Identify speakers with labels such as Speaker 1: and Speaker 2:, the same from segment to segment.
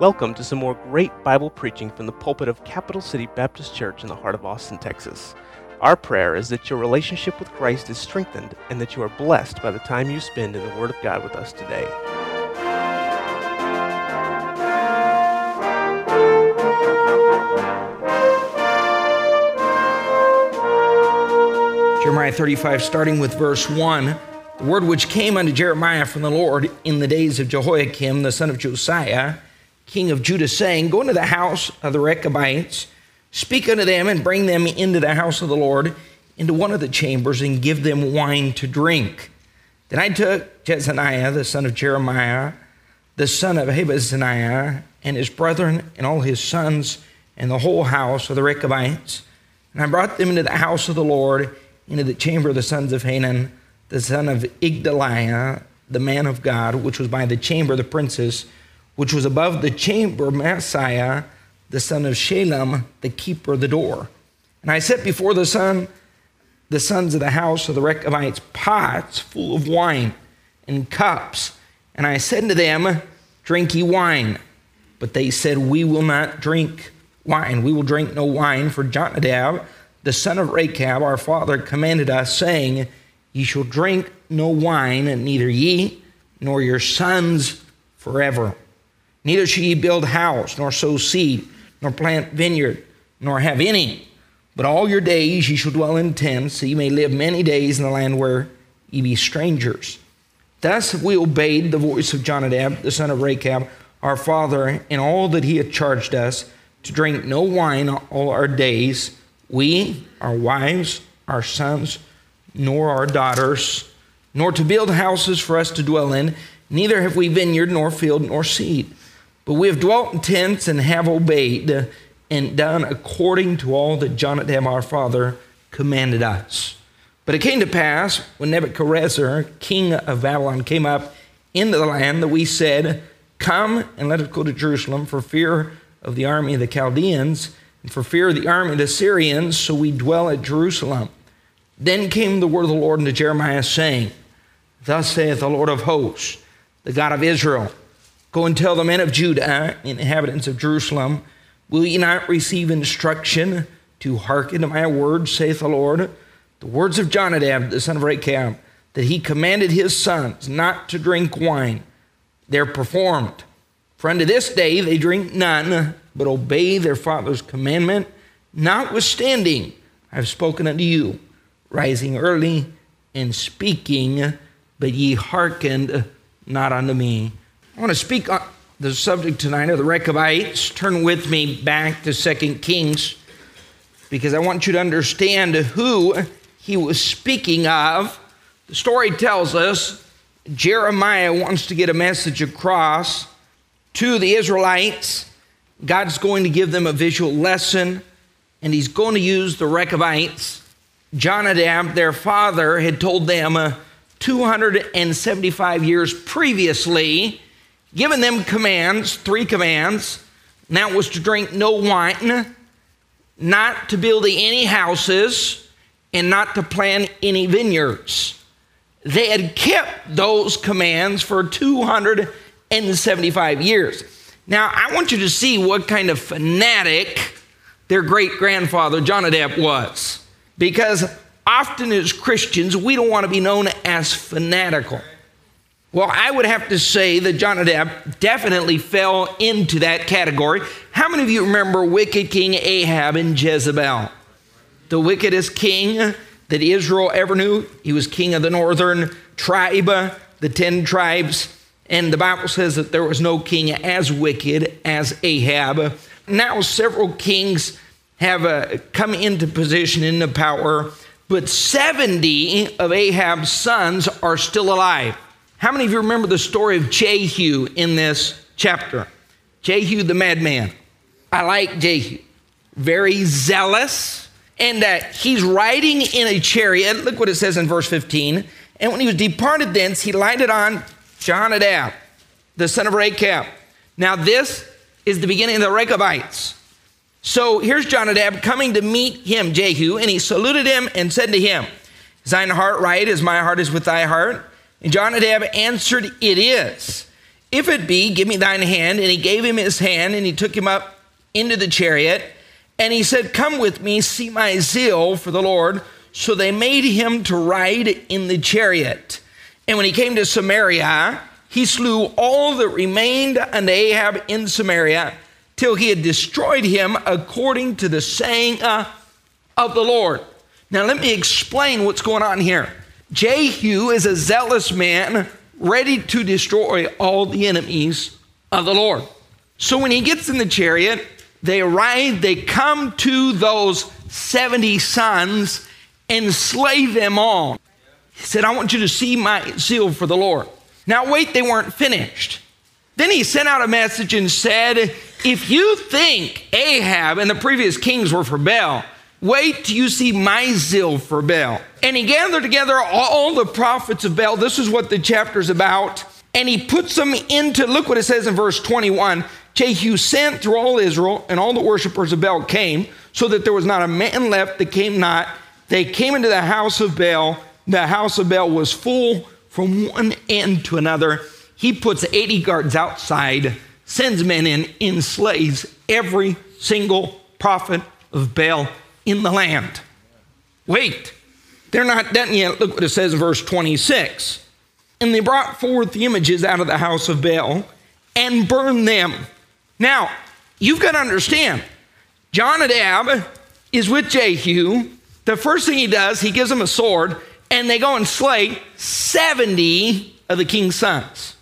Speaker 1: Welcome to some more great Bible preaching from the pulpit of Capital City Baptist Church in the heart of Austin, Texas. Our prayer is that your relationship with Christ is strengthened and that you are blessed by the time you spend in the Word of God with us today.
Speaker 2: Jeremiah 35, starting with verse 1. The word which came unto Jeremiah from the Lord in the days of Jehoiakim, the son of Josiah, king of Judah, saying, Go into the house of the Rechabites, speak unto them, and bring them into the house of the Lord, into one of the chambers, and give them wine to drink. Then I took Jezaniah, the son of Jeremiah, the son of Habaziniah, and his brethren, and all his sons, and the whole house of the Rechabites, and I brought them into the house of the Lord, into the chamber of the sons of Hanan, the son of Igdaliah, the man of God, which was by the chamber of the princes, which was above the chamber, Maaseiah, the son of Shallum, the keeper of the door. And I set before the son, the sons of the house of the Rechabites, pots full of wine and cups. And I said to them, Drink ye wine. But they said, We will not drink wine. We will drink no wine, for Jonadab, the son of Rechab, our father, commanded us, saying, Ye shall drink no wine, neither ye nor your sons forever. Neither shall ye build house, nor sow seed, nor plant vineyard, nor have any. But all your days ye shall dwell in tents, so ye may live many days in the land where ye be strangers. Thus we obeyed the voice of Jonadab, the son of Rechab, our father, in all that he had charged us, to drink no wine all our days, we, our wives, our sons, nor our daughters, nor to build houses for us to dwell in, neither have we vineyard, nor field, nor seed. But we have dwelt in tents and have obeyed and done according to all that Jonadab our father commanded us. But it came to pass when Nebuchadnezzar, king of Babylon, came up into the land that we said, Come and let us go to Jerusalem for fear of the army of the Chaldeans and for fear of the army of the Syrians, so we dwell at Jerusalem. Then came the word of the Lord unto Jeremiah, saying, Thus saith the Lord of hosts, the God of Israel Go and tell the men of Judah, inhabitants of Jerusalem, Will ye not receive instruction to hearken to my words, saith the Lord? The words of Jonadab, the son of Rechab, that he commanded his sons not to drink wine, they're performed. For unto this day they drink none, but obey their father's commandment. Notwithstanding, I have spoken unto you, rising early and speaking, but ye hearkened not unto me. I want to speak on the subject tonight of the Rechabites. Turn with me back to Second Kings because I want you to understand who he was speaking of. The story tells us Jeremiah wants to get a message across to the Israelites. God's going to give them a visual lesson, and he's going to use the Rechabites. Jonadab, their father, had told them uh, 275 years previously given them commands, three commands. And that was to drink no wine, not to build any houses, and not to plant any vineyards. They had kept those commands for 275 years. Now, I want you to see what kind of fanatic their great grandfather Jonadab was. Because often as Christians, we don't want to be known as fanatical. Well, I would have to say that Jonadab definitely fell into that category. How many of you remember wicked King Ahab and Jezebel? The wickedest king that Israel ever knew. He was king of the northern tribe, the 10 tribes. And the Bible says that there was no king as wicked as Ahab. Now, several kings have uh, come into position, into power, but 70 of Ahab's sons are still alive. How many of you remember the story of Jehu in this chapter? Jehu the madman. I like Jehu. Very zealous. And uh, he's riding in a chariot. Look what it says in verse 15. And when he was departed thence, he lighted on Jonadab, the son of Rechab. Now, this is the beginning of the Rechabites. So here's Jonadab coming to meet him, Jehu, and he saluted him and said to him, Is thine heart right as my heart is with thy heart? And Jonadab answered, It is. If it be, give me thine hand. And he gave him his hand, and he took him up into the chariot. And he said, Come with me, see my zeal for the Lord. So they made him to ride in the chariot. And when he came to Samaria, he slew all that remained unto Ahab in Samaria till he had destroyed him according to the saying uh, of the Lord. Now, let me explain what's going on here. Jehu is a zealous man ready to destroy all the enemies of the Lord. So when he gets in the chariot, they ride, they come to those 70 sons and slay them all. He said, I want you to see my zeal for the Lord. Now, wait, they weren't finished. Then he sent out a message and said, If you think Ahab and the previous kings were for Baal, wait till you see my zeal for Baal. And he gathered together all the prophets of Baal. This is what the chapter's about. And he puts them into, look what it says in verse 21 Jehu sent through all Israel, and all the worshippers of Baal came, so that there was not a man left that came not. They came into the house of Baal. The house of Baal was full from one end to another. He puts 80 guards outside, sends men in, enslaves every single prophet of Baal in the land. Wait, they're not done yet. Look what it says in verse 26. And they brought forth the images out of the house of Baal and burned them. Now, you've got to understand, Jonadab is with Jehu. The first thing he does, he gives him a sword, and they go and slay 70 of the king's sons.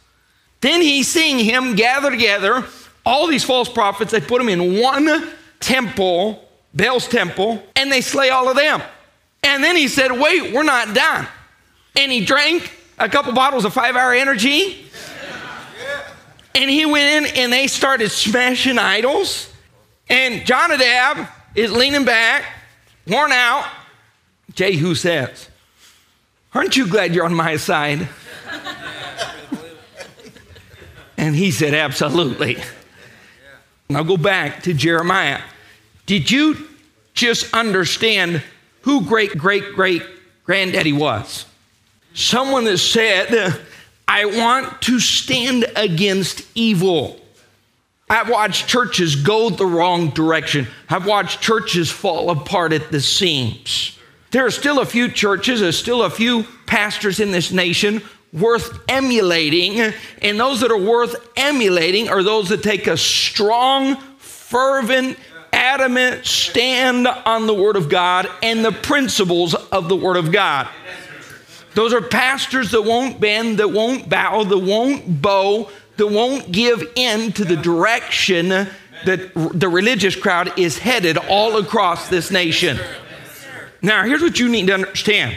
Speaker 2: Then he's seeing him gather together all these false prophets. They put them in one temple, Baal's temple, and they slay all of them. And then he said, Wait, we're not done. And he drank a couple bottles of five hour energy. And he went in and they started smashing idols. And Jonadab is leaning back, worn out. Jehu says, Aren't you glad you're on my side? and he said, Absolutely. Now go back to Jeremiah. Did you just understand who great great great granddaddy was? Someone that said, I want to stand against evil. I've watched churches go the wrong direction. I've watched churches fall apart at the seams. There are still a few churches, there's still a few pastors in this nation worth emulating. And those that are worth emulating are those that take a strong, fervent, adamant stand on the Word of God and the principles of the Word of God. Those are pastors that won't bend, that won't bow, that won't bow, that won't give in to the direction that the religious crowd is headed all across this nation. Now, here's what you need to understand.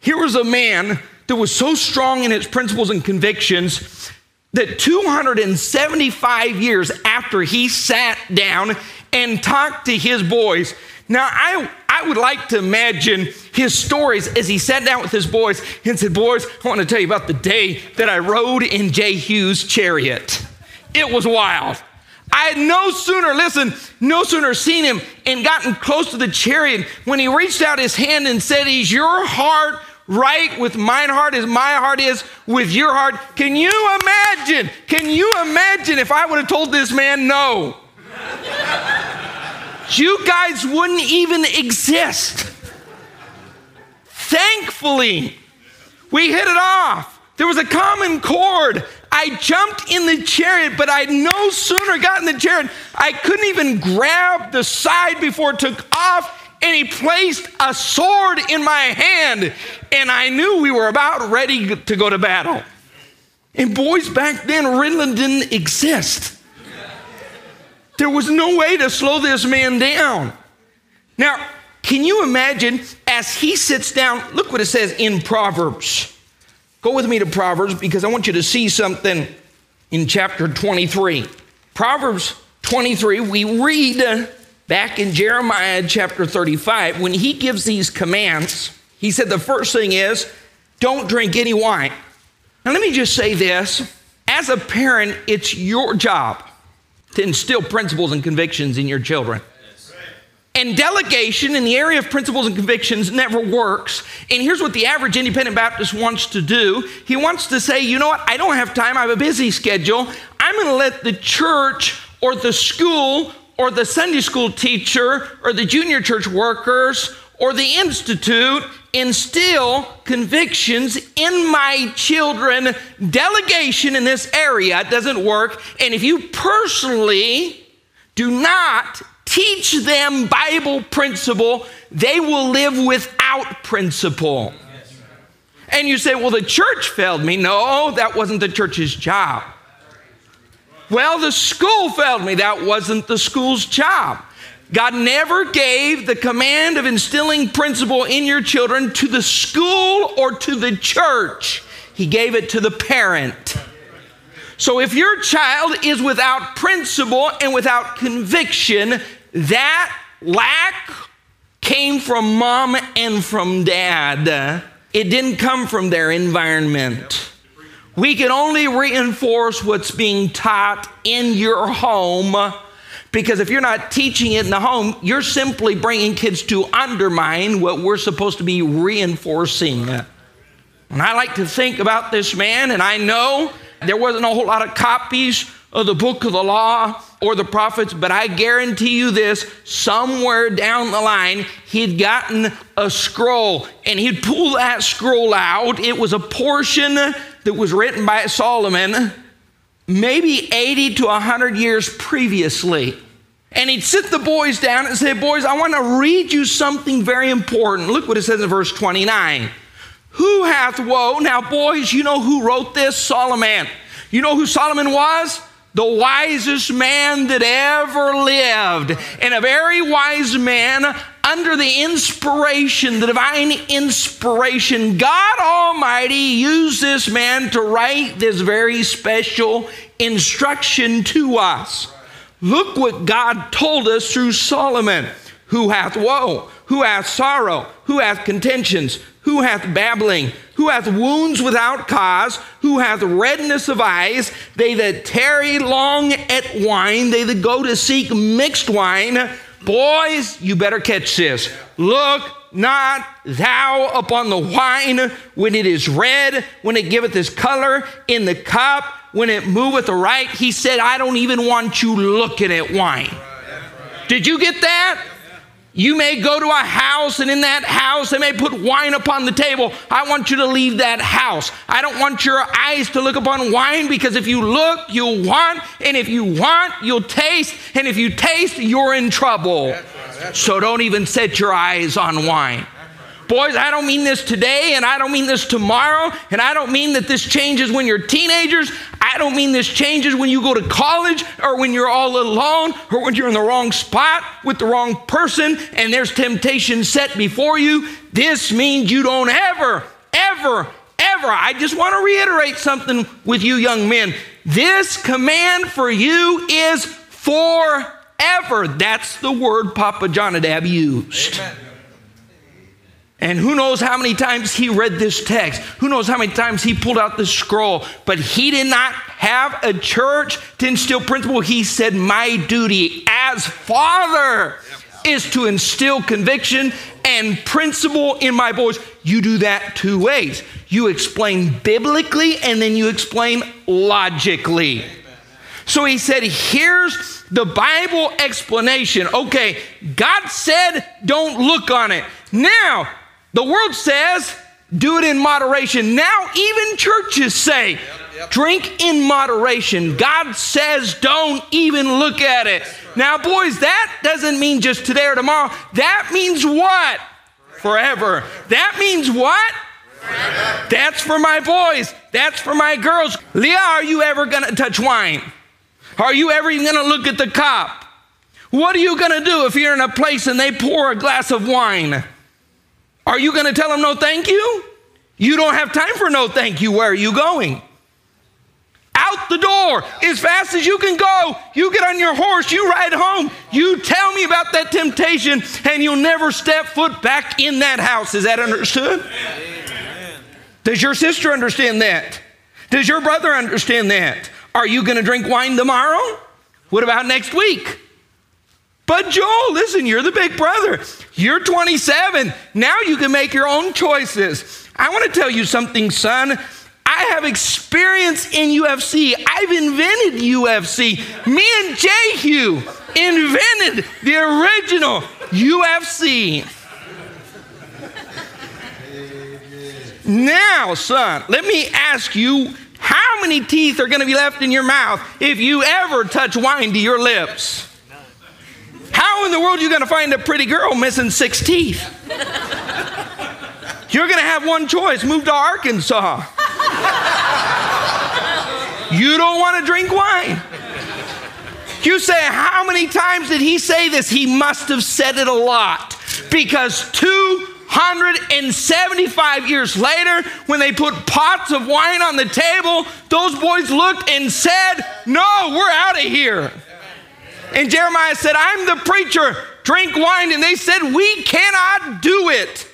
Speaker 2: Here was a man that was so strong in his principles and convictions that 275 years after he sat down and talked to his boys. Now, I, I would like to imagine his stories as he sat down with his boys and said, Boys, I want to tell you about the day that I rode in Jehu's chariot. It was wild. I had no sooner, listen, no sooner seen him and gotten close to the chariot when he reached out his hand and said, Is your heart right with mine heart as my heart is with your heart? Can you imagine? Can you imagine if I would have told this man no? You guys wouldn't even exist. Thankfully, we hit it off. There was a common chord. I jumped in the chariot, but I no sooner got in the chariot, I couldn't even grab the side before it took off. And he placed a sword in my hand, and I knew we were about ready to go to battle. And boys, back then, Ritalin didn't exist. There was no way to slow this man down. Now, can you imagine as he sits down? Look what it says in Proverbs. Go with me to Proverbs because I want you to see something in chapter 23. Proverbs 23, we read back in Jeremiah chapter 35, when he gives these commands, he said the first thing is don't drink any wine. Now, let me just say this as a parent, it's your job to instill principles and convictions in your children. And delegation in the area of principles and convictions never works. And here's what the average independent Baptist wants to do he wants to say, you know what, I don't have time, I have a busy schedule. I'm going to let the church or the school or the Sunday school teacher or the junior church workers or the institute instill convictions in my children. Delegation in this area doesn't work. And if you personally do not teach them Bible principle, they will live without principle. And you say, well, the church failed me. No, that wasn't the church's job. Well, the school failed me. That wasn't the school's job. God never gave the command of instilling principle in your children to the school or to the church. He gave it to the parent. So if your child is without principle and without conviction, that lack came from mom and from dad. It didn't come from their environment. We can only reinforce what's being taught in your home because if you're not teaching it in the home, you're simply bringing kids to undermine what we're supposed to be reinforcing. And I like to think about this man, and I know there wasn't a whole lot of copies of the book of the law or the prophets, but I guarantee you this somewhere down the line, he'd gotten a scroll and he'd pull that scroll out. It was a portion that was written by Solomon maybe 80 to 100 years previously. And he'd sit the boys down and say, Boys, I want to read you something very important. Look what it says in verse 29. Who hath woe? Now, boys, you know who wrote this? Solomon. You know who Solomon was? the wisest man that ever lived, and a very wise man under the inspiration, the divine inspiration. God Almighty used this man to write this very special instruction to us. Look what God told us through Solomon who hath woe, who hath sorrow, who hath contentions, who hath babbling, who hath wounds without cause, who hath redness of eyes, they that tarry long at wine, they that go to seek mixed wine. Boys, you better catch this. Look not thou upon the wine when it is red, when it giveth his color in the cup, when it moveth aright. He said, I don't even want you looking at wine. Did you get that? You may go to a house, and in that house, they may put wine upon the table. I want you to leave that house. I don't want your eyes to look upon wine because if you look, you'll want, and if you want, you'll taste, and if you taste, you're in trouble. So don't even set your eyes on wine. Boys, I don't mean this today, and I don't mean this tomorrow, and I don't mean that this changes when you're teenagers. I don't mean this changes when you go to college or when you're all alone or when you're in the wrong spot with the wrong person and there's temptation set before you. This means you don't ever, ever, ever. I just want to reiterate something with you, young men. This command for you is forever. That's the word Papa Jonadab used. Amen. And who knows how many times he read this text? Who knows how many times he pulled out the scroll? But he did not have a church to instill principle. He said, My duty as father is to instill conviction and principle in my boys. You do that two ways you explain biblically and then you explain logically. So he said, Here's the Bible explanation. Okay, God said, Don't look on it. Now, the world says, do it in moderation. Now, even churches say, yep, yep. drink in moderation. God says, don't even look at it. Now, boys, that doesn't mean just today or tomorrow. That means what? Forever. That means what? Forever. That's for my boys. That's for my girls. Leah, are you ever going to touch wine? Are you ever going to look at the cup? What are you going to do if you're in a place and they pour a glass of wine? Are you going to tell them no thank you? You don't have time for no thank you. Where are you going? Out the door as fast as you can go. You get on your horse, you ride home. You tell me about that temptation, and you'll never step foot back in that house. Is that understood? Amen. Does your sister understand that? Does your brother understand that? Are you going to drink wine tomorrow? What about next week? But Joel, listen, you're the big brother. You're 27. Now you can make your own choices. I want to tell you something, son. I have experience in UFC. I've invented UFC. Me and Jehu invented the original UFC. Now, son, let me ask you how many teeth are going to be left in your mouth if you ever touch wine to your lips? In the world are you going to find a pretty girl missing six teeth? You're going to have one choice move to Arkansas. You don't want to drink wine. You say, How many times did he say this? He must have said it a lot because 275 years later, when they put pots of wine on the table, those boys looked and said, No, we're out of here. And Jeremiah said, I'm the preacher, drink wine. And they said, We cannot do it.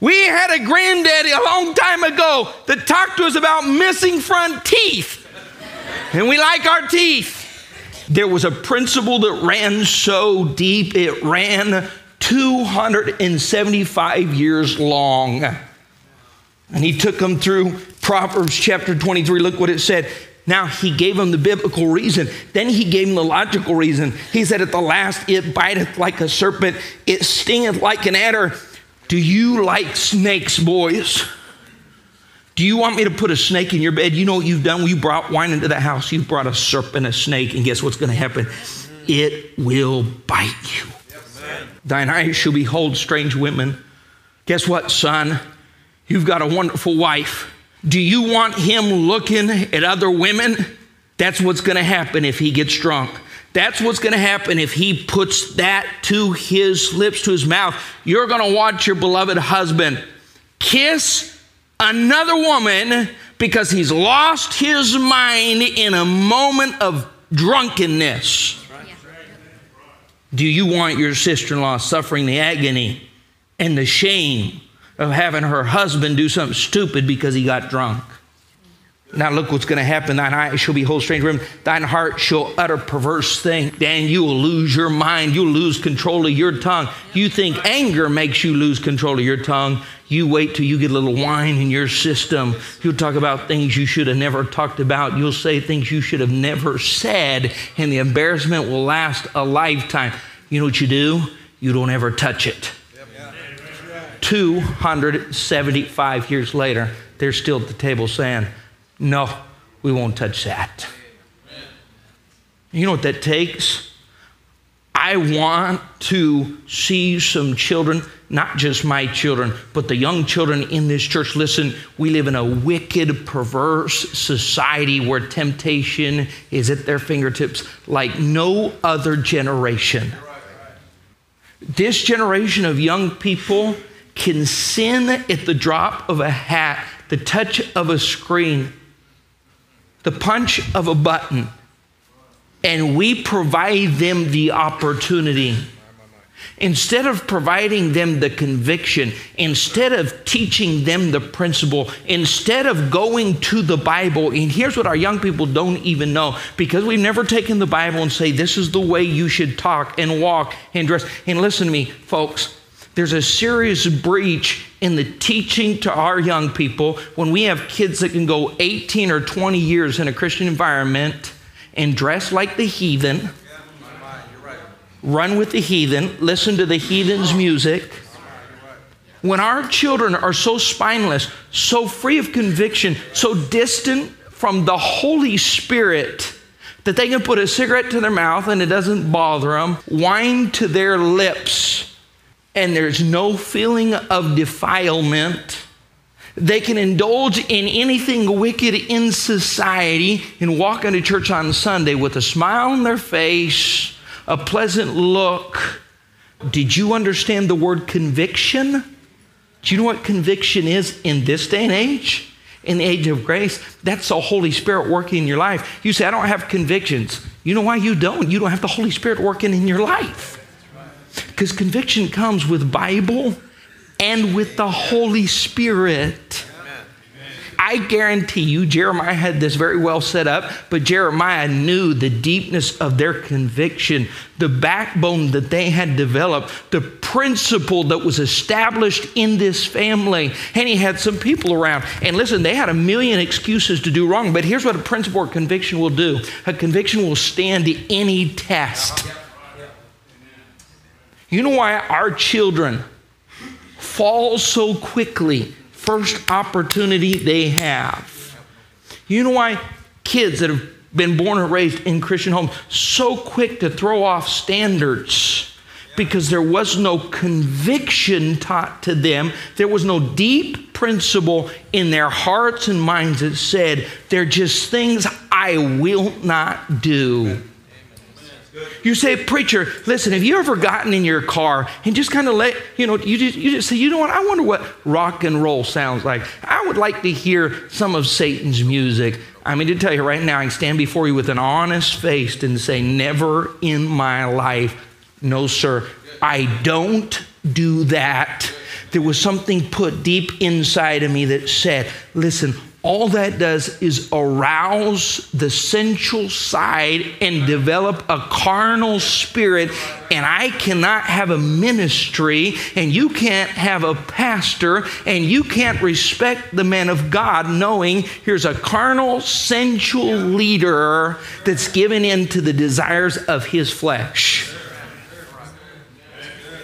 Speaker 2: We had a granddaddy a long time ago that talked to us about missing front teeth. And we like our teeth. There was a principle that ran so deep, it ran 275 years long. And he took them through Proverbs chapter 23. Look what it said. Now he gave him the biblical reason. Then he gave him the logical reason. He said, At the last, it biteth like a serpent, it stingeth like an adder. Do you like snakes, boys? Do you want me to put a snake in your bed? You know what you've done you brought wine into the house? You brought a serpent, a snake, and guess what's going to happen? It will bite you. Thine eyes shall behold strange women. Guess what, son? You've got a wonderful wife. Do you want him looking at other women? That's what's going to happen if he gets drunk. That's what's going to happen if he puts that to his lips, to his mouth. You're going to watch your beloved husband kiss another woman because he's lost his mind in a moment of drunkenness. Do you want your sister in law suffering the agony and the shame of having her husband do something stupid because he got drunk? Now look what's going to happen. Thine eyes shall behold strange women. Thine heart shall utter perverse things. Dan, you will lose your mind. You'll lose control of your tongue. You think anger makes you lose control of your tongue. You wait till you get a little wine in your system. You'll talk about things you should have never talked about. You'll say things you should have never said, and the embarrassment will last a lifetime. You know what you do? You don't ever touch it. 275 years later, they're still at the table saying, no, we won't touch that. You know what that takes? I want to see some children, not just my children, but the young children in this church. Listen, we live in a wicked, perverse society where temptation is at their fingertips like no other generation. This generation of young people can sin at the drop of a hat, the touch of a screen the punch of a button, and we provide them the opportunity. Instead of providing them the conviction, instead of teaching them the principle, instead of going to the Bible, and here's what our young people don't even know because we've never taken the Bible and say, This is the way you should talk and walk and dress. And listen to me, folks, there's a serious breach in the teaching to our young people when we have kids that can go 18 or 20 years in a Christian environment and dress like the heathen, run with the heathen, listen to the heathen's music. When our children are so spineless, so free of conviction, so distant from the Holy Spirit, that they can put a cigarette to their mouth and it doesn't bother them, wine to their lips and there's no feeling of defilement. They can indulge in anything wicked in society and walk into church on Sunday with a smile on their face, a pleasant look. Did you understand the word conviction? Do you know what conviction is in this day and age? In the age of grace, that's the Holy Spirit working in your life. You say, I don't have convictions. You know why you don't? You don't have the Holy Spirit working in your life. Because conviction comes with Bible and with the Holy Spirit. I guarantee you, Jeremiah had this very well set up, but Jeremiah knew the deepness of their conviction, the backbone that they had developed, the principle that was established in this family. And he had some people around. And listen, they had a million excuses to do wrong, but here's what a principle or conviction will do a conviction will stand any test. You know why our children fall so quickly first opportunity they have. You know why kids that have been born and raised in Christian homes so quick to throw off standards? Because there was no conviction taught to them. There was no deep principle in their hearts and minds that said, they're just things I will not do. You say, preacher, listen, have you ever gotten in your car and just kind of let, you know, you just, you just say, you know what, I wonder what rock and roll sounds like. I would like to hear some of Satan's music. I mean, to tell you right now, I stand before you with an honest face and say, never in my life, no, sir, I don't do that. There was something put deep inside of me that said, listen, all that does is arouse the sensual side and develop a carnal spirit. And I cannot have a ministry, and you can't have a pastor, and you can't respect the man of God knowing here's a carnal, sensual leader that's given in to the desires of his flesh.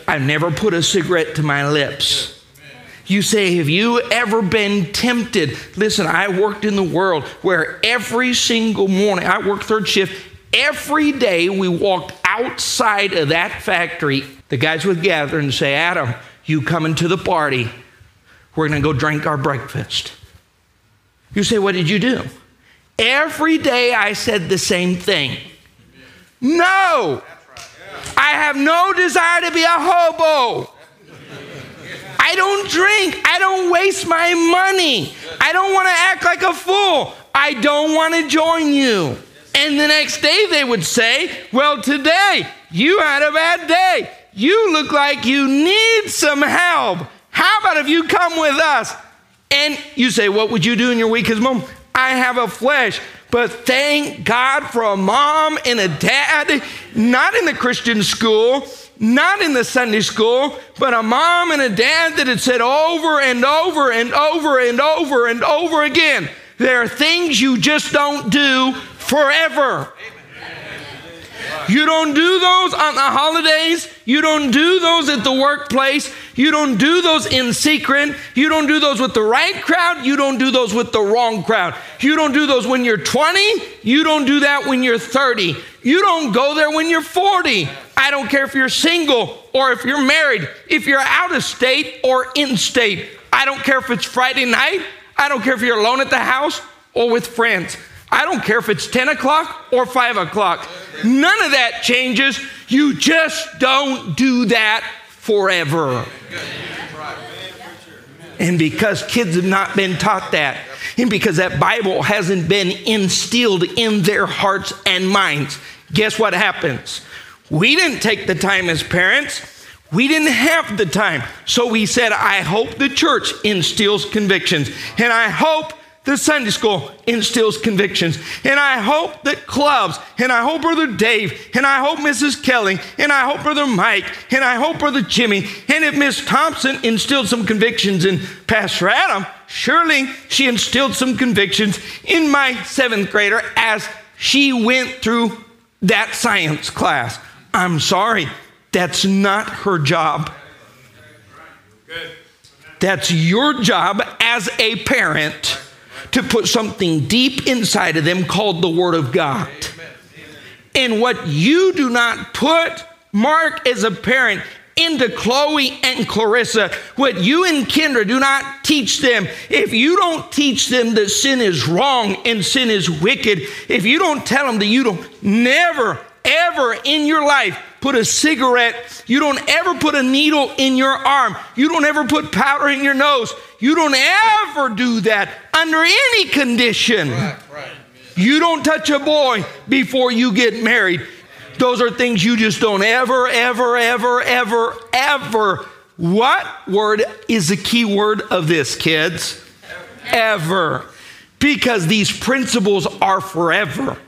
Speaker 2: I've never put a cigarette to my lips. You say, Have you ever been tempted? Listen, I worked in the world where every single morning, I worked third shift, every day we walked outside of that factory. The guys would gather and say, Adam, you coming to the party. We're going to go drink our breakfast. You say, What did you do? Every day I said the same thing. No, I have no desire to be a hobo. I don't drink. I don't waste my money. I don't want to act like a fool. I don't want to join you. And the next day they would say, Well, today you had a bad day. You look like you need some help. How about if you come with us? And you say, What would you do in your weakest moment? I have a flesh. But thank God for a mom and a dad, not in the Christian school, not in the Sunday school, but a mom and a dad that had said over and over and over and over and over again there are things you just don't do forever. You don't do those on the holidays. You don't do those at the workplace. You don't do those in secret. You don't do those with the right crowd. You don't do those with the wrong crowd. You don't do those when you're 20. You don't do that when you're 30. You don't go there when you're 40. I don't care if you're single or if you're married, if you're out of state or in state. I don't care if it's Friday night. I don't care if you're alone at the house or with friends. I don't care if it's 10 o'clock or 5 o'clock. None of that changes. You just don't do that forever. And because kids have not been taught that, because that Bible hasn't been instilled in their hearts and minds, guess what happens? We didn't take the time as parents. We didn't have the time. So we said, I hope the church instills convictions. And I hope the Sunday school instills convictions. And I hope that clubs, and I hope Brother Dave, and I hope Mrs. Kelly, and I hope Brother Mike, and I hope Brother Jimmy, and if Miss Thompson instilled some convictions in Pastor Adam, surely she instilled some convictions in my seventh grader as she went through that science class. I'm sorry, that's not her job. That's your job as a parent to put something deep inside of them called the Word of God. And what you do not put, Mark, as a parent, into Chloe and Clarissa, what you and Kendra do not teach them, if you don't teach them that sin is wrong and sin is wicked, if you don't tell them that you don't never, ever in your life put a cigarette, you don't ever put a needle in your arm, you don't ever put powder in your nose, you don't ever do that under any condition. Right, right. You don't touch a boy before you get married. Those are things you just don't ever, ever, ever, ever, ever. What word is the key word of this, kids? Ever. Because these principles are forever.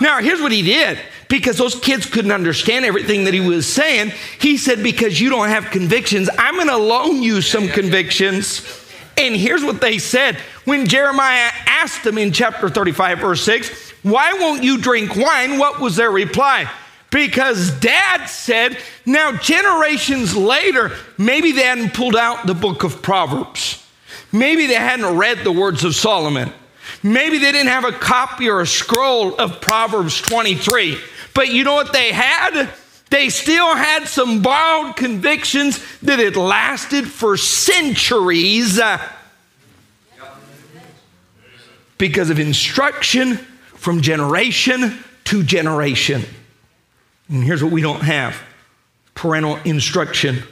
Speaker 2: Now, here's what he did because those kids couldn't understand everything that he was saying. He said, Because you don't have convictions, I'm going to loan you some convictions. And here's what they said when Jeremiah asked them in chapter 35, verse 6, Why won't you drink wine? What was their reply? Because dad said, now generations later, maybe they hadn't pulled out the book of Proverbs. Maybe they hadn't read the words of Solomon. Maybe they didn't have a copy or a scroll of Proverbs 23. But you know what they had? They still had some borrowed convictions that had lasted for centuries uh, because of instruction from generation to generation. And here's what we don't have parental instruction.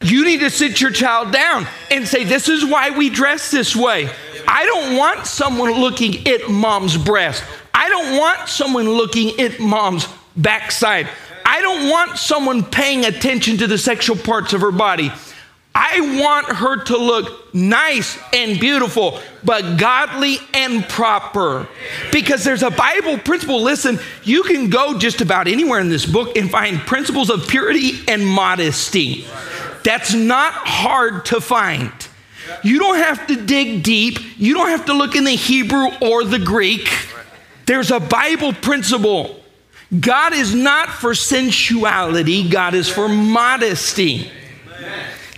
Speaker 2: You need to sit your child down and say, This is why we dress this way. I don't want someone looking at mom's breast. I don't want someone looking at mom's backside. I don't want someone paying attention to the sexual parts of her body. I want her to look nice and beautiful, but godly and proper. Because there's a Bible principle. Listen, you can go just about anywhere in this book and find principles of purity and modesty. That's not hard to find. You don't have to dig deep, you don't have to look in the Hebrew or the Greek. There's a Bible principle. God is not for sensuality, God is for modesty.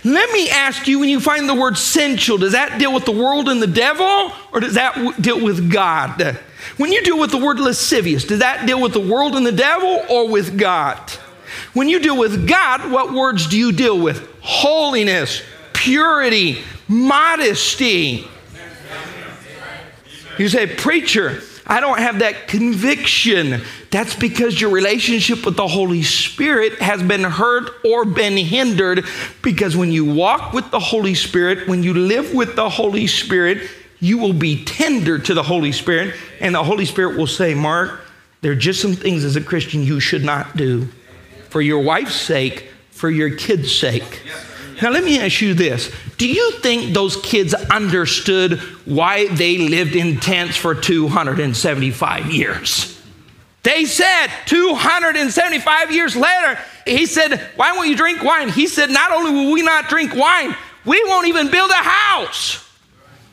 Speaker 2: Let me ask you when you find the word sensual, does that deal with the world and the devil, or does that w- deal with God? When you deal with the word lascivious, does that deal with the world and the devil, or with God? When you deal with God, what words do you deal with? Holiness, purity, modesty. You say, Preacher, I don't have that conviction. That's because your relationship with the Holy Spirit has been hurt or been hindered. Because when you walk with the Holy Spirit, when you live with the Holy Spirit, you will be tender to the Holy Spirit, and the Holy Spirit will say, Mark, there are just some things as a Christian you should not do for your wife's sake, for your kids' sake. Now, let me ask you this Do you think those kids understood why they lived in tents for 275 years? They said 275 years later, he said, Why won't you drink wine? He said, Not only will we not drink wine, we won't even build a house.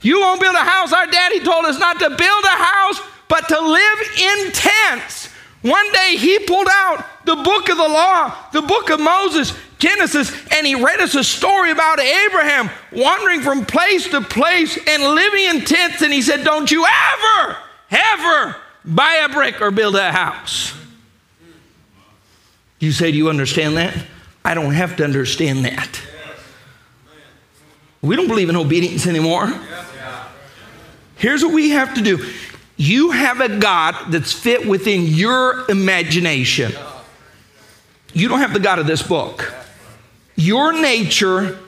Speaker 2: You won't build a house. Our daddy told us not to build a house, but to live in tents. One day he pulled out the book of the law, the book of Moses, Genesis, and he read us a story about Abraham wandering from place to place and living in tents. And he said, Don't you ever, ever buy a brick or build a house. You say, Do you understand that? I don't have to understand that. We don't believe in obedience anymore. Here's what we have to do you have a God that's fit within your imagination. You don't have the God of this book. Your nature,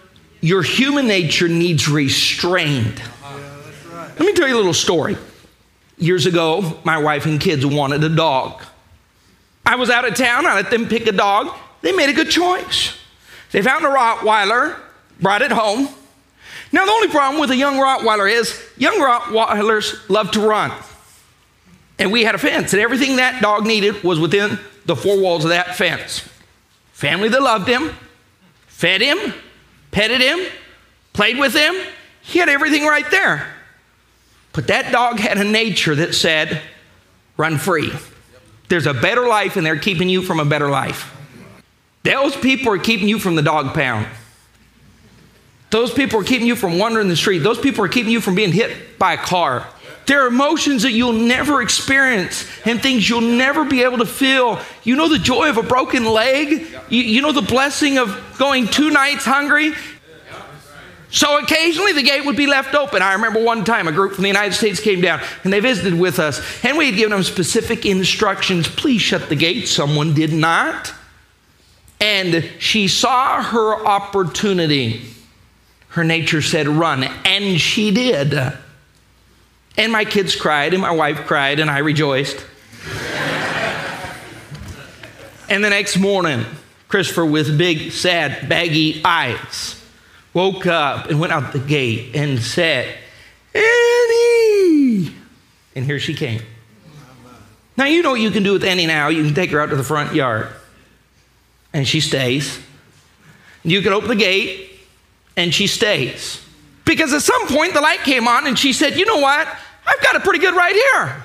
Speaker 2: your human nature needs restrained. Let me tell you a little story. Years ago, my wife and kids wanted a dog. I was out of town, I let them pick a dog. They made a good choice. They found a Rottweiler, brought it home. Now, the only problem with a young Rottweiler is young Rottweilers love to run. And we had a fence, and everything that dog needed was within the four walls of that fence. Family that loved him, fed him, petted him, played with him. He had everything right there. But that dog had a nature that said, run free. There's a better life, and they're keeping you from a better life. Those people are keeping you from the dog pound. Those people are keeping you from wandering the street. Those people are keeping you from being hit by a car. There are emotions that you'll never experience and things you'll never be able to feel. You know the joy of a broken leg? You, you know the blessing of going two nights hungry? So occasionally the gate would be left open. I remember one time a group from the United States came down and they visited with us, and we had given them specific instructions please shut the gate. Someone did not. And she saw her opportunity. Her nature said, run. And she did. And my kids cried, and my wife cried, and I rejoiced. and the next morning, Christopher, with big, sad, baggy eyes, woke up and went out the gate and said, eh, And here she came. Now, you know what you can do with Annie now. You can take her out to the front yard, and she stays. You can open the gate, and she stays. Because at some point, the light came on, and she said, You know what? I've got it pretty good right here.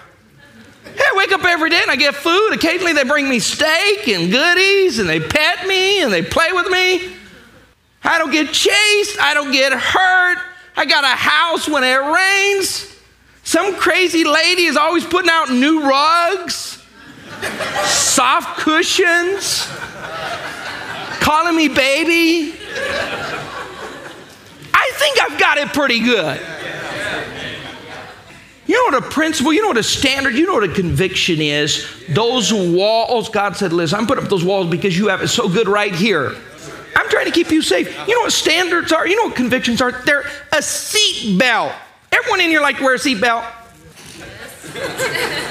Speaker 2: Hey, I wake up every day and I get food. Occasionally, they bring me steak and goodies, and they pet me and they play with me. I don't get chased. I don't get hurt. I got a house when it rains. Some crazy lady is always putting out new rugs, soft cushions, calling me baby. I think I've got it pretty good. You know what a principle, you know what a standard, you know what a conviction is. Those walls, God said, Liz, I'm putting up those walls because you have it so good right here. I'm trying to keep you safe. You know what standards are? You know what convictions are? They're a seat belt. Everyone in here like to wear a seatbelt?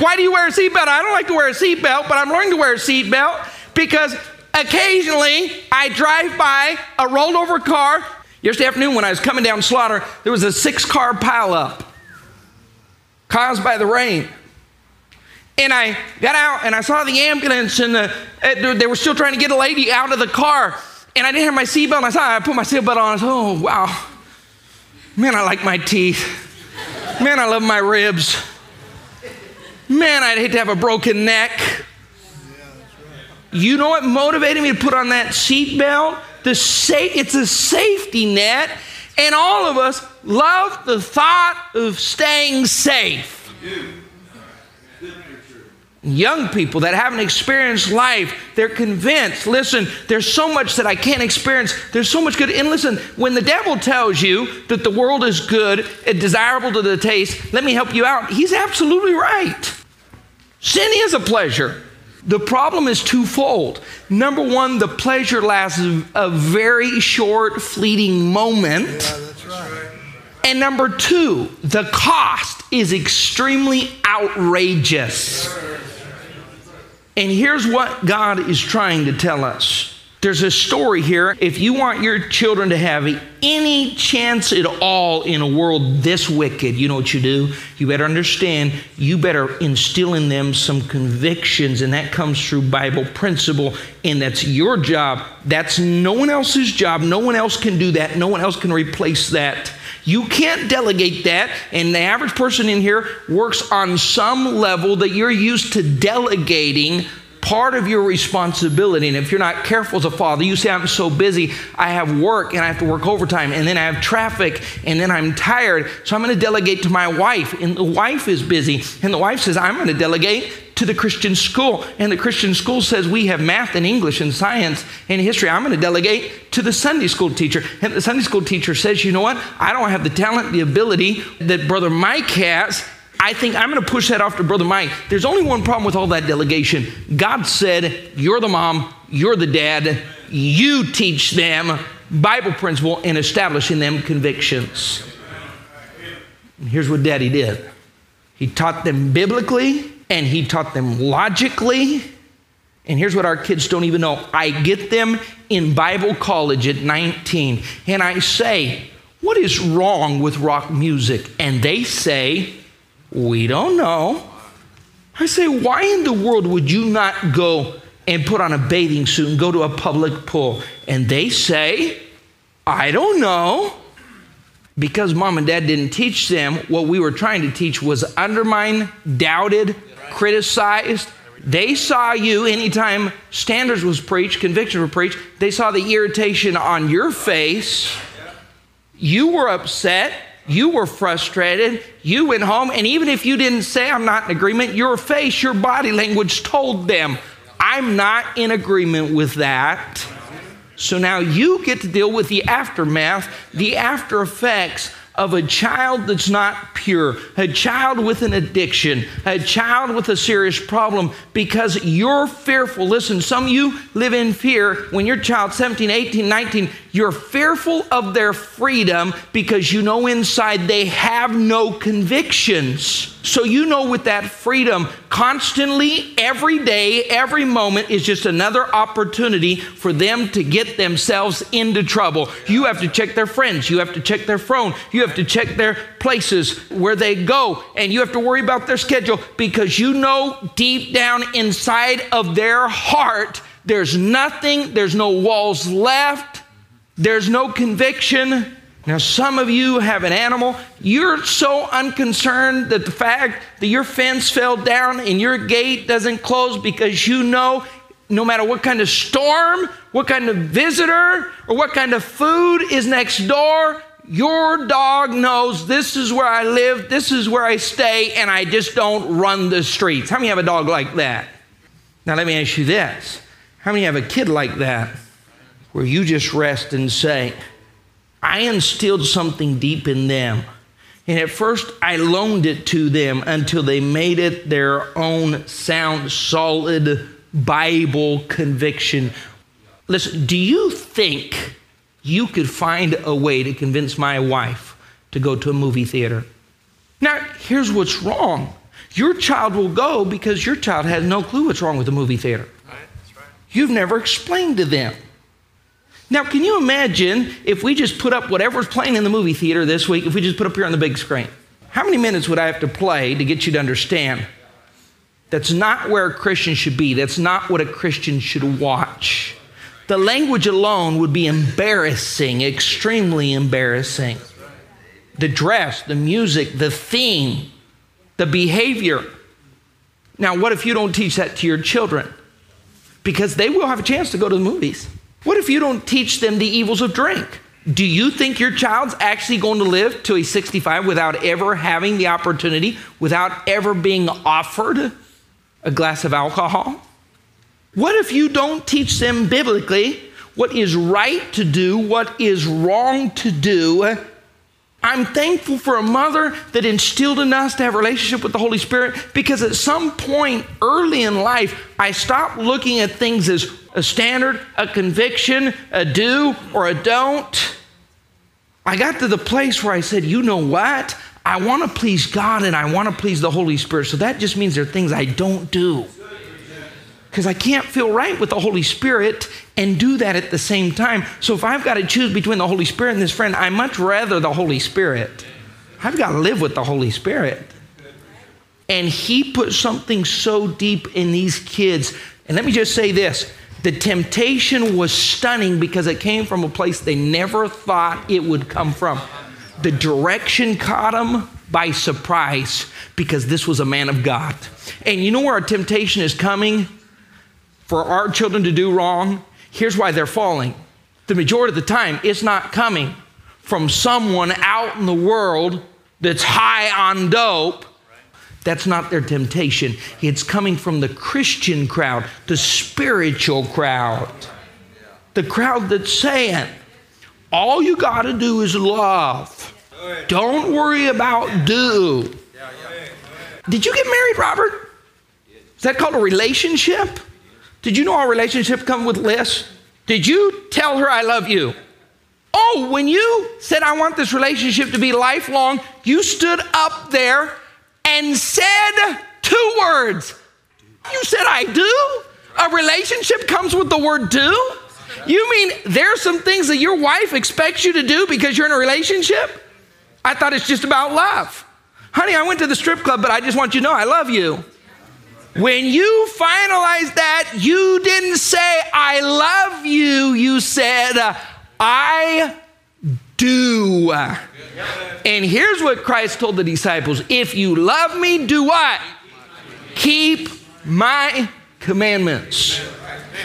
Speaker 2: Why do you wear a seatbelt? I don't like to wear a seatbelt, but I'm learning to wear a seatbelt because occasionally I drive by a rolled over car. Yesterday afternoon, when I was coming down Slaughter, there was a six car pileup caused by the rain. And I got out and I saw the ambulance, and the, uh, they were still trying to get a lady out of the car. And I didn't have my seatbelt. I saw I put my seatbelt on. I said, oh, wow. Man, I like my teeth. Man, I love my ribs. Man, I'd hate to have a broken neck. You know what motivated me to put on that seatbelt? The sa- it's a safety net, and all of us love the thought of staying safe young people that haven't experienced life, they're convinced, listen, there's so much that I can't experience. There's so much good. And listen, when the devil tells you that the world is good and desirable to the taste, let me help you out. He's absolutely right. Sin is a pleasure. The problem is twofold. Number one, the pleasure lasts a very short, fleeting moment. Yeah, that's right. And number two, the cost is extremely outrageous. And here's what God is trying to tell us. There's a story here. If you want your children to have any chance at all in a world this wicked, you know what you do? You better understand, you better instill in them some convictions, and that comes through Bible principle, and that's your job. That's no one else's job. No one else can do that. No one else can replace that. You can't delegate that, and the average person in here works on some level that you're used to delegating part of your responsibility. And if you're not careful as a father, you say, I'm so busy, I have work and I have to work overtime, and then I have traffic, and then I'm tired, so I'm going to delegate to my wife. And the wife is busy, and the wife says, I'm going to delegate to the Christian school. And the Christian school says we have math and English and science and history. I'm going to delegate to the Sunday school teacher. And the Sunday school teacher says, you know what? I don't have the talent, the ability that Brother Mike has. I think I'm going to push that off to Brother Mike. There's only one problem with all that delegation. God said, You're the mom, you're the dad, you teach them Bible principle and establish in them convictions. And here's what daddy did he taught them biblically and he taught them logically. And here's what our kids don't even know I get them in Bible college at 19, and I say, What is wrong with rock music? And they say, we don't know. I say, why in the world would you not go and put on a bathing suit and go to a public pool? And they say, I don't know. Because mom and dad didn't teach them, what we were trying to teach was undermined, doubted, criticized. They saw you anytime standards was preached, conviction were preached, they saw the irritation on your face. You were upset you were frustrated. You went home, and even if you didn't say, I'm not in agreement, your face, your body language told them, I'm not in agreement with that. So now you get to deal with the aftermath, the after effects of a child that's not pure, a child with an addiction, a child with a serious problem because you're fearful. Listen, some of you live in fear when your child 17, 18, 19, you're fearful of their freedom because you know inside they have no convictions. So you know with that freedom, constantly, every day, every moment is just another opportunity for them to get themselves into trouble. You have to check their friends, you have to check their phone, you have have to check their places where they go, and you have to worry about their schedule because you know deep down inside of their heart, there's nothing, there's no walls left, there's no conviction. Now, some of you have an animal. You're so unconcerned that the fact that your fence fell down and your gate doesn't close because you know no matter what kind of storm, what kind of visitor, or what kind of food is next door, your dog knows this is where I live, this is where I stay, and I just don't run the streets. How many have a dog like that? Now, let me ask you this How many have a kid like that where you just rest and say, I instilled something deep in them? And at first, I loaned it to them until they made it their own sound, solid Bible conviction. Listen, do you think you could find a way to convince my wife to go to a movie theater? Now, here's what's wrong. Your child will go because your child has no clue what's wrong with the movie theater. Right, right. You've never explained to them. Now, can you imagine if we just put up whatever's playing in the movie theater this week, if we just put up here on the big screen? How many minutes would I have to play to get you to understand that's not where a Christian should be. That's not what a Christian should watch. The language alone would be embarrassing, extremely embarrassing. The dress, the music, the theme, the behavior. Now, what if you don't teach that to your children? Because they will have a chance to go to the movies. What if you don't teach them the evils of drink? Do you think your child's actually going to live to a 65 without ever having the opportunity, without ever being offered a glass of alcohol? What if you don't teach them biblically what is right to do, what is wrong to do? I'm thankful for a mother that instilled in us to have a relationship with the Holy Spirit because at some point early in life, I stopped looking at things as a standard, a conviction, a do or a don't. I got to the place where I said, you know what? I want to please God and I want to please the Holy Spirit. So that just means there are things I don't do. Because I can't feel right with the Holy Spirit and do that at the same time. So if I've got to choose between the Holy Spirit and this friend, I much rather the Holy Spirit. I've got to live with the Holy Spirit. And He put something so deep in these kids. And let me just say this the temptation was stunning because it came from a place they never thought it would come from the direction caught them by surprise because this was a man of God. And you know where our temptation is coming for our children to do wrong? Here's why they're falling. The majority of the time, it's not coming from someone out in the world that's high on dope. That's not their temptation. It's coming from the Christian crowd, the spiritual crowd, the crowd that's saying, all you got to do is love. Don't worry about do. Did you get married, Robert? Is that called a relationship? Did you know our relationship come with lists? Did you tell her I love you? Oh, when you said I want this relationship to be lifelong, you stood up there and said two words. You said I do? A relationship comes with the word do? You mean there's some things that your wife expects you to do because you're in a relationship? I thought it's just about love. Honey, I went to the strip club, but I just want you to know I love you. When you finalized that, you didn't say, I love you. You said, I do. And here's what Christ told the disciples If you love me, do what? Keep my commandments.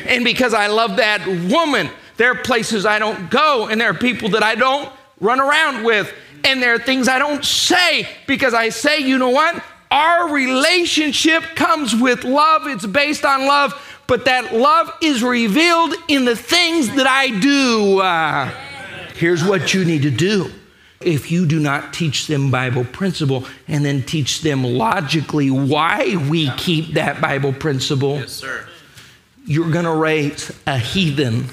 Speaker 2: And because I love that woman, there are places I don't go, and there are people that I don't run around with, and there are things I don't say because I say, you know what? Our relationship comes with love, it's based on love, but that love is revealed in the things that I do. Uh, here's what you need to do. If you do not teach them Bible principle and then teach them logically why we keep that Bible principle, yes, you're going to raise a heathen.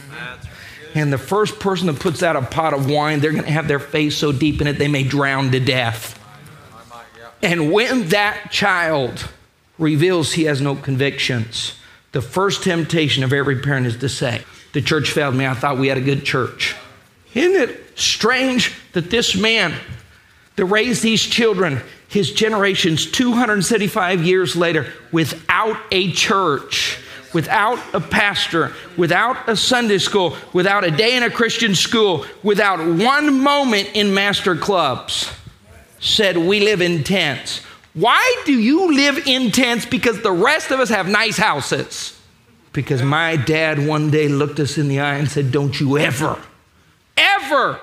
Speaker 2: And the first person that puts out a pot of wine, they're going to have their face so deep in it they may drown to death. And when that child reveals he has no convictions, the first temptation of every parent is to say, The church failed me. I thought we had a good church. Isn't it strange that this man that raised these children, his generations 275 years later, without a church, without a pastor, without a Sunday school, without a day in a Christian school, without one moment in master clubs, said, We live in tents. Why do you live in tents? Because the rest of us have nice houses. Because my dad one day looked us in the eye and said, Don't you ever, ever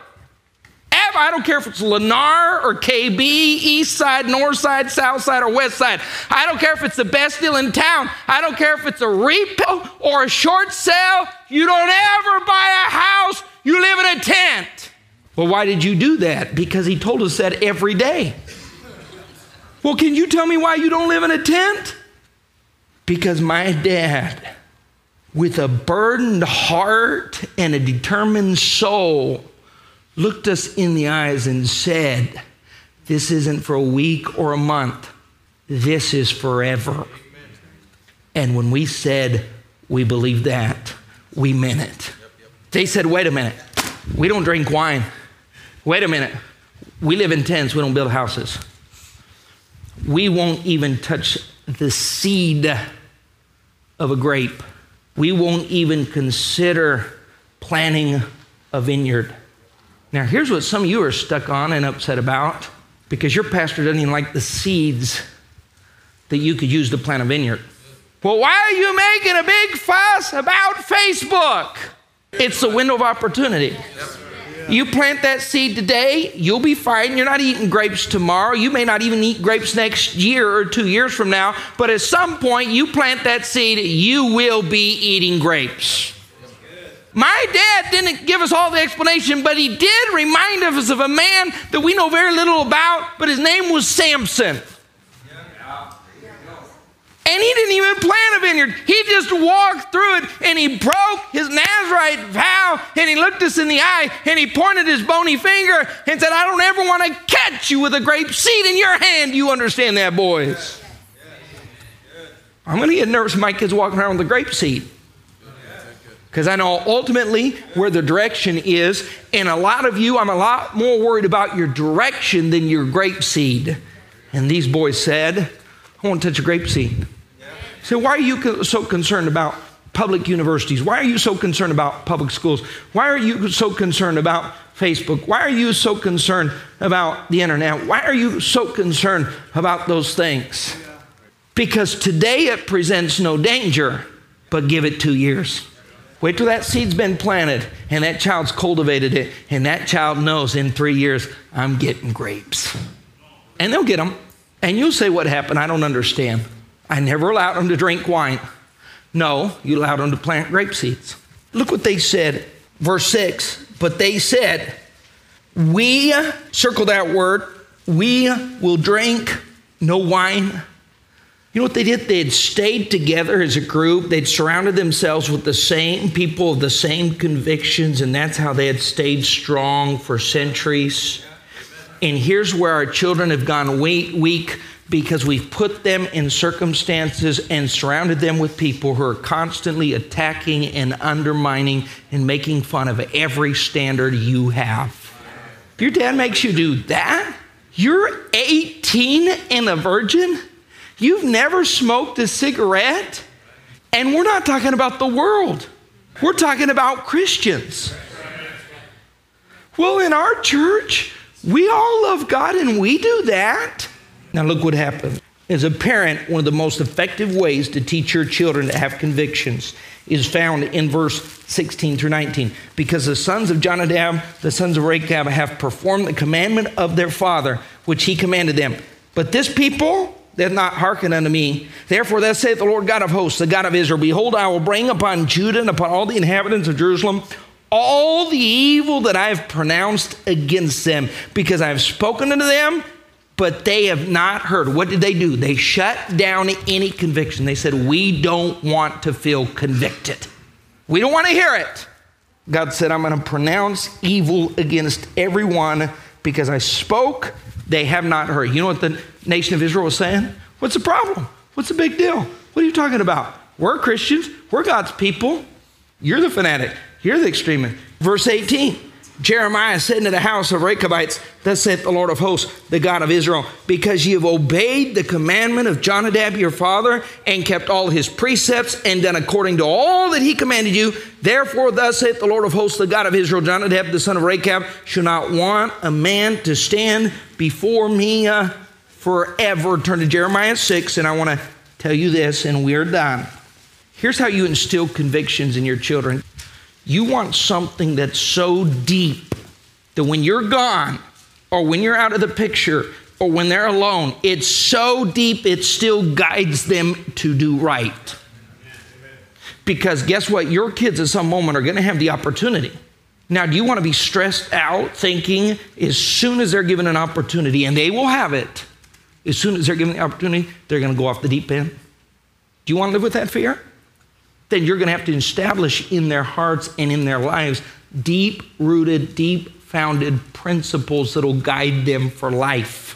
Speaker 2: ever, I don't care if it's Lennar or KB, East Side, North Side, South Side, or West Side. I don't care if it's the best deal in town. I don't care if it's a repo or a short sale. You don't ever buy a house, you live in a tent. Well, why did you do that? Because he told us that every day. Well, can you tell me why you don't live in a tent? Because my dad, with a burdened heart and a determined soul, looked us in the eyes and said, This isn't for a week or a month, this is forever. And when we said we believe that, we meant it. They said, Wait a minute, we don't drink wine. Wait a minute, we live in tents, we don't build houses. We won't even touch the seed of a grape. We won't even consider planting a vineyard. Now, here's what some of you are stuck on and upset about because your pastor doesn't even like the seeds that you could use to plant a vineyard. Well, why are you making a big fuss about Facebook? It's the window of opportunity. You plant that seed today, you'll be fine. You're not eating grapes tomorrow. You may not even eat grapes next year or two years from now. But at some point, you plant that seed, you will be eating grapes. My dad didn't give us all the explanation, but he did remind us of a man that we know very little about, but his name was Samson. And he didn't even plant a vineyard. He just walked through it and he broke his Nazarite vow and he looked us in the eye and he pointed his bony finger and said, I don't ever want to catch you with a grape seed in your hand. You understand that, boys? I'm going to get nervous my kids walking around with a grape seed. Because I know ultimately where the direction is. And a lot of you, I'm a lot more worried about your direction than your grape seed. And these boys said, I won't touch a grape seed. So, why are you so concerned about public universities? Why are you so concerned about public schools? Why are you so concerned about Facebook? Why are you so concerned about the internet? Why are you so concerned about those things? Because today it presents no danger, but give it two years. Wait till that seed's been planted and that child's cultivated it, and that child knows in three years, I'm getting grapes. And they'll get them. And you'll say, What happened? I don't understand. I never allowed them to drink wine. No, you allowed them to plant grape seeds. Look what they said, verse 6. But they said, We, circle that word, we will drink no wine you know what they did? They had stayed together as a group. They'd surrounded themselves with the same people of the same convictions, and that's how they had stayed strong for centuries. And here's where our children have gone weak because we've put them in circumstances and surrounded them with people who are constantly attacking and undermining and making fun of every standard you have. If your dad makes you do that, you're 18 and a virgin? You've never smoked a cigarette? And we're not talking about the world, we're talking about Christians. Well, in our church, we all love God and we do that. Now, look what happened. As a parent, one of the most effective ways to teach your children to have convictions is found in verse 16 through 19. Because the sons of Jonadab, the sons of Rechab, have performed the commandment of their father, which he commanded them. But this people, they have not hearkened unto me. Therefore, thus saith the Lord God of hosts, the God of Israel Behold, I will bring upon Judah and upon all the inhabitants of Jerusalem all the evil that I have pronounced against them, because I have spoken unto them, but they have not heard. What did they do? They shut down any conviction. They said, We don't want to feel convicted. We don't want to hear it. God said, I'm going to pronounce evil against everyone because I spoke, they have not heard. You know what the nation of Israel was saying? What's the problem? What's the big deal? What are you talking about? We're Christians, we're God's people. You're the fanatic, you're the extremist. Verse 18 Jeremiah said to the house of Rechabites, Thus saith the Lord of hosts, the God of Israel, because ye have obeyed the commandment of Jonadab your father, and kept all his precepts, and done according to all that he commanded you. Therefore, thus saith the Lord of hosts, the God of Israel, Jonadab the son of Rechab, shall not want a man to stand before me uh, forever. Turn to Jeremiah 6, and I want to tell you this, and we're done. Here's how you instill convictions in your children. You want something that's so deep that when you're gone, or when you're out of the picture, or when they're alone, it's so deep it still guides them to do right. Because guess what? Your kids at some moment are going to have the opportunity. Now, do you want to be stressed out thinking as soon as they're given an opportunity, and they will have it, as soon as they're given the opportunity, they're going to go off the deep end? Do you want to live with that fear? Then you're going to have to establish in their hearts and in their lives deep rooted, deep founded principles that'll guide them for life.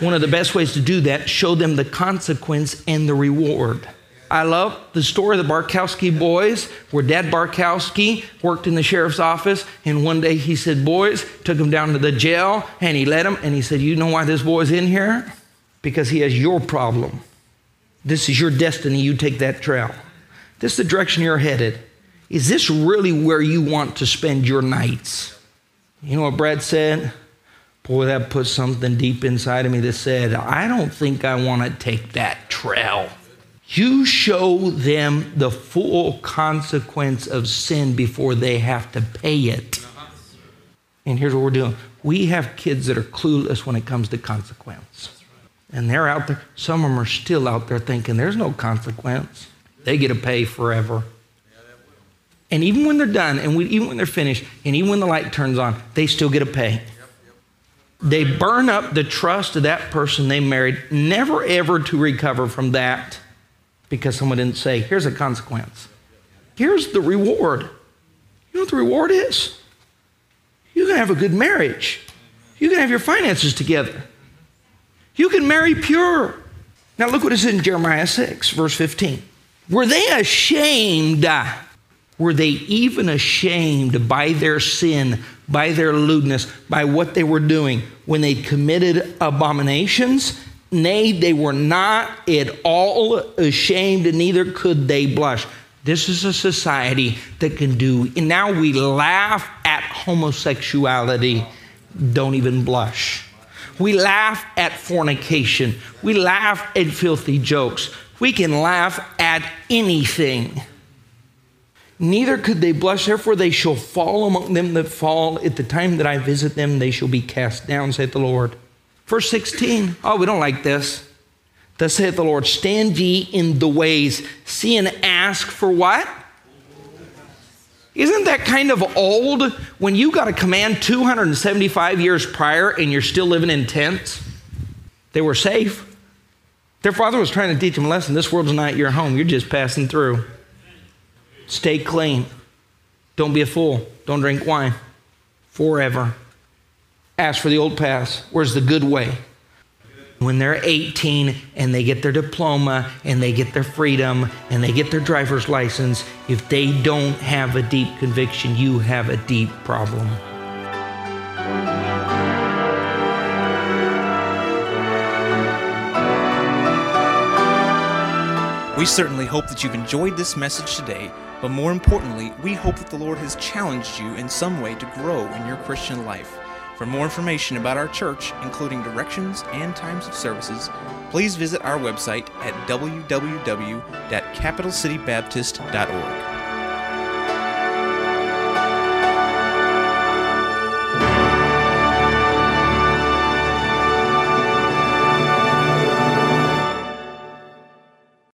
Speaker 2: One of the best ways to do that, show them the consequence and the reward. I love the story of the Barkowski boys, where Dad Barkowski worked in the sheriff's office, and one day he said, Boys, took them down to the jail, and he led them, and he said, You know why this boy's in here? Because he has your problem. This is your destiny. You take that trail. This is the direction you're headed. Is this really where you want to spend your nights? You know what Brad said? Boy, that put something deep inside of me that said, I don't think I want to take that trail. You show them the full consequence of sin before they have to pay it. And here's what we're doing we have kids that are clueless when it comes to consequence. And they're out there, some of them are still out there thinking there's no consequence. They get to pay forever. And even when they're done, and we, even when they're finished, and even when the light turns on, they still get to pay. They burn up the trust of that person they married, never ever to recover from that because someone didn't say, here's a consequence. Here's the reward. You know what the reward is? You can have a good marriage. You can have your finances together. You can marry pure. Now look what it says in Jeremiah 6, verse 15. Were they ashamed? Were they even ashamed by their sin, by their lewdness, by what they were doing when they committed abominations? Nay, they were not at all ashamed, and neither could they blush. This is a society that can do, and now we laugh at homosexuality, don't even blush. We laugh at fornication. We laugh at filthy jokes. We can laugh at anything. Neither could they blush, therefore they shall fall among them that fall. At the time that I visit them, they shall be cast down, saith the Lord. Verse 16. Oh, we don't like this. Thus saith the Lord, stand ye in the ways, see and ask for what? Isn't that kind of old when you got a command 275 years prior and you're still living in tents? They were safe. Their father was trying to teach them a lesson. This world's not your home, you're just passing through. Stay clean. Don't be a fool. Don't drink wine forever. Ask for the old pass. Where's the good way? When they're 18 and they get their diploma and they get their freedom and they get their driver's license, if they don't have a deep conviction, you have a deep problem.
Speaker 1: We certainly hope that you've enjoyed this message today, but more importantly, we hope that the Lord has challenged you in some way to grow in your Christian life. For more information about our church, including directions and times of services, please visit our website at www.capitalcitybaptist.org.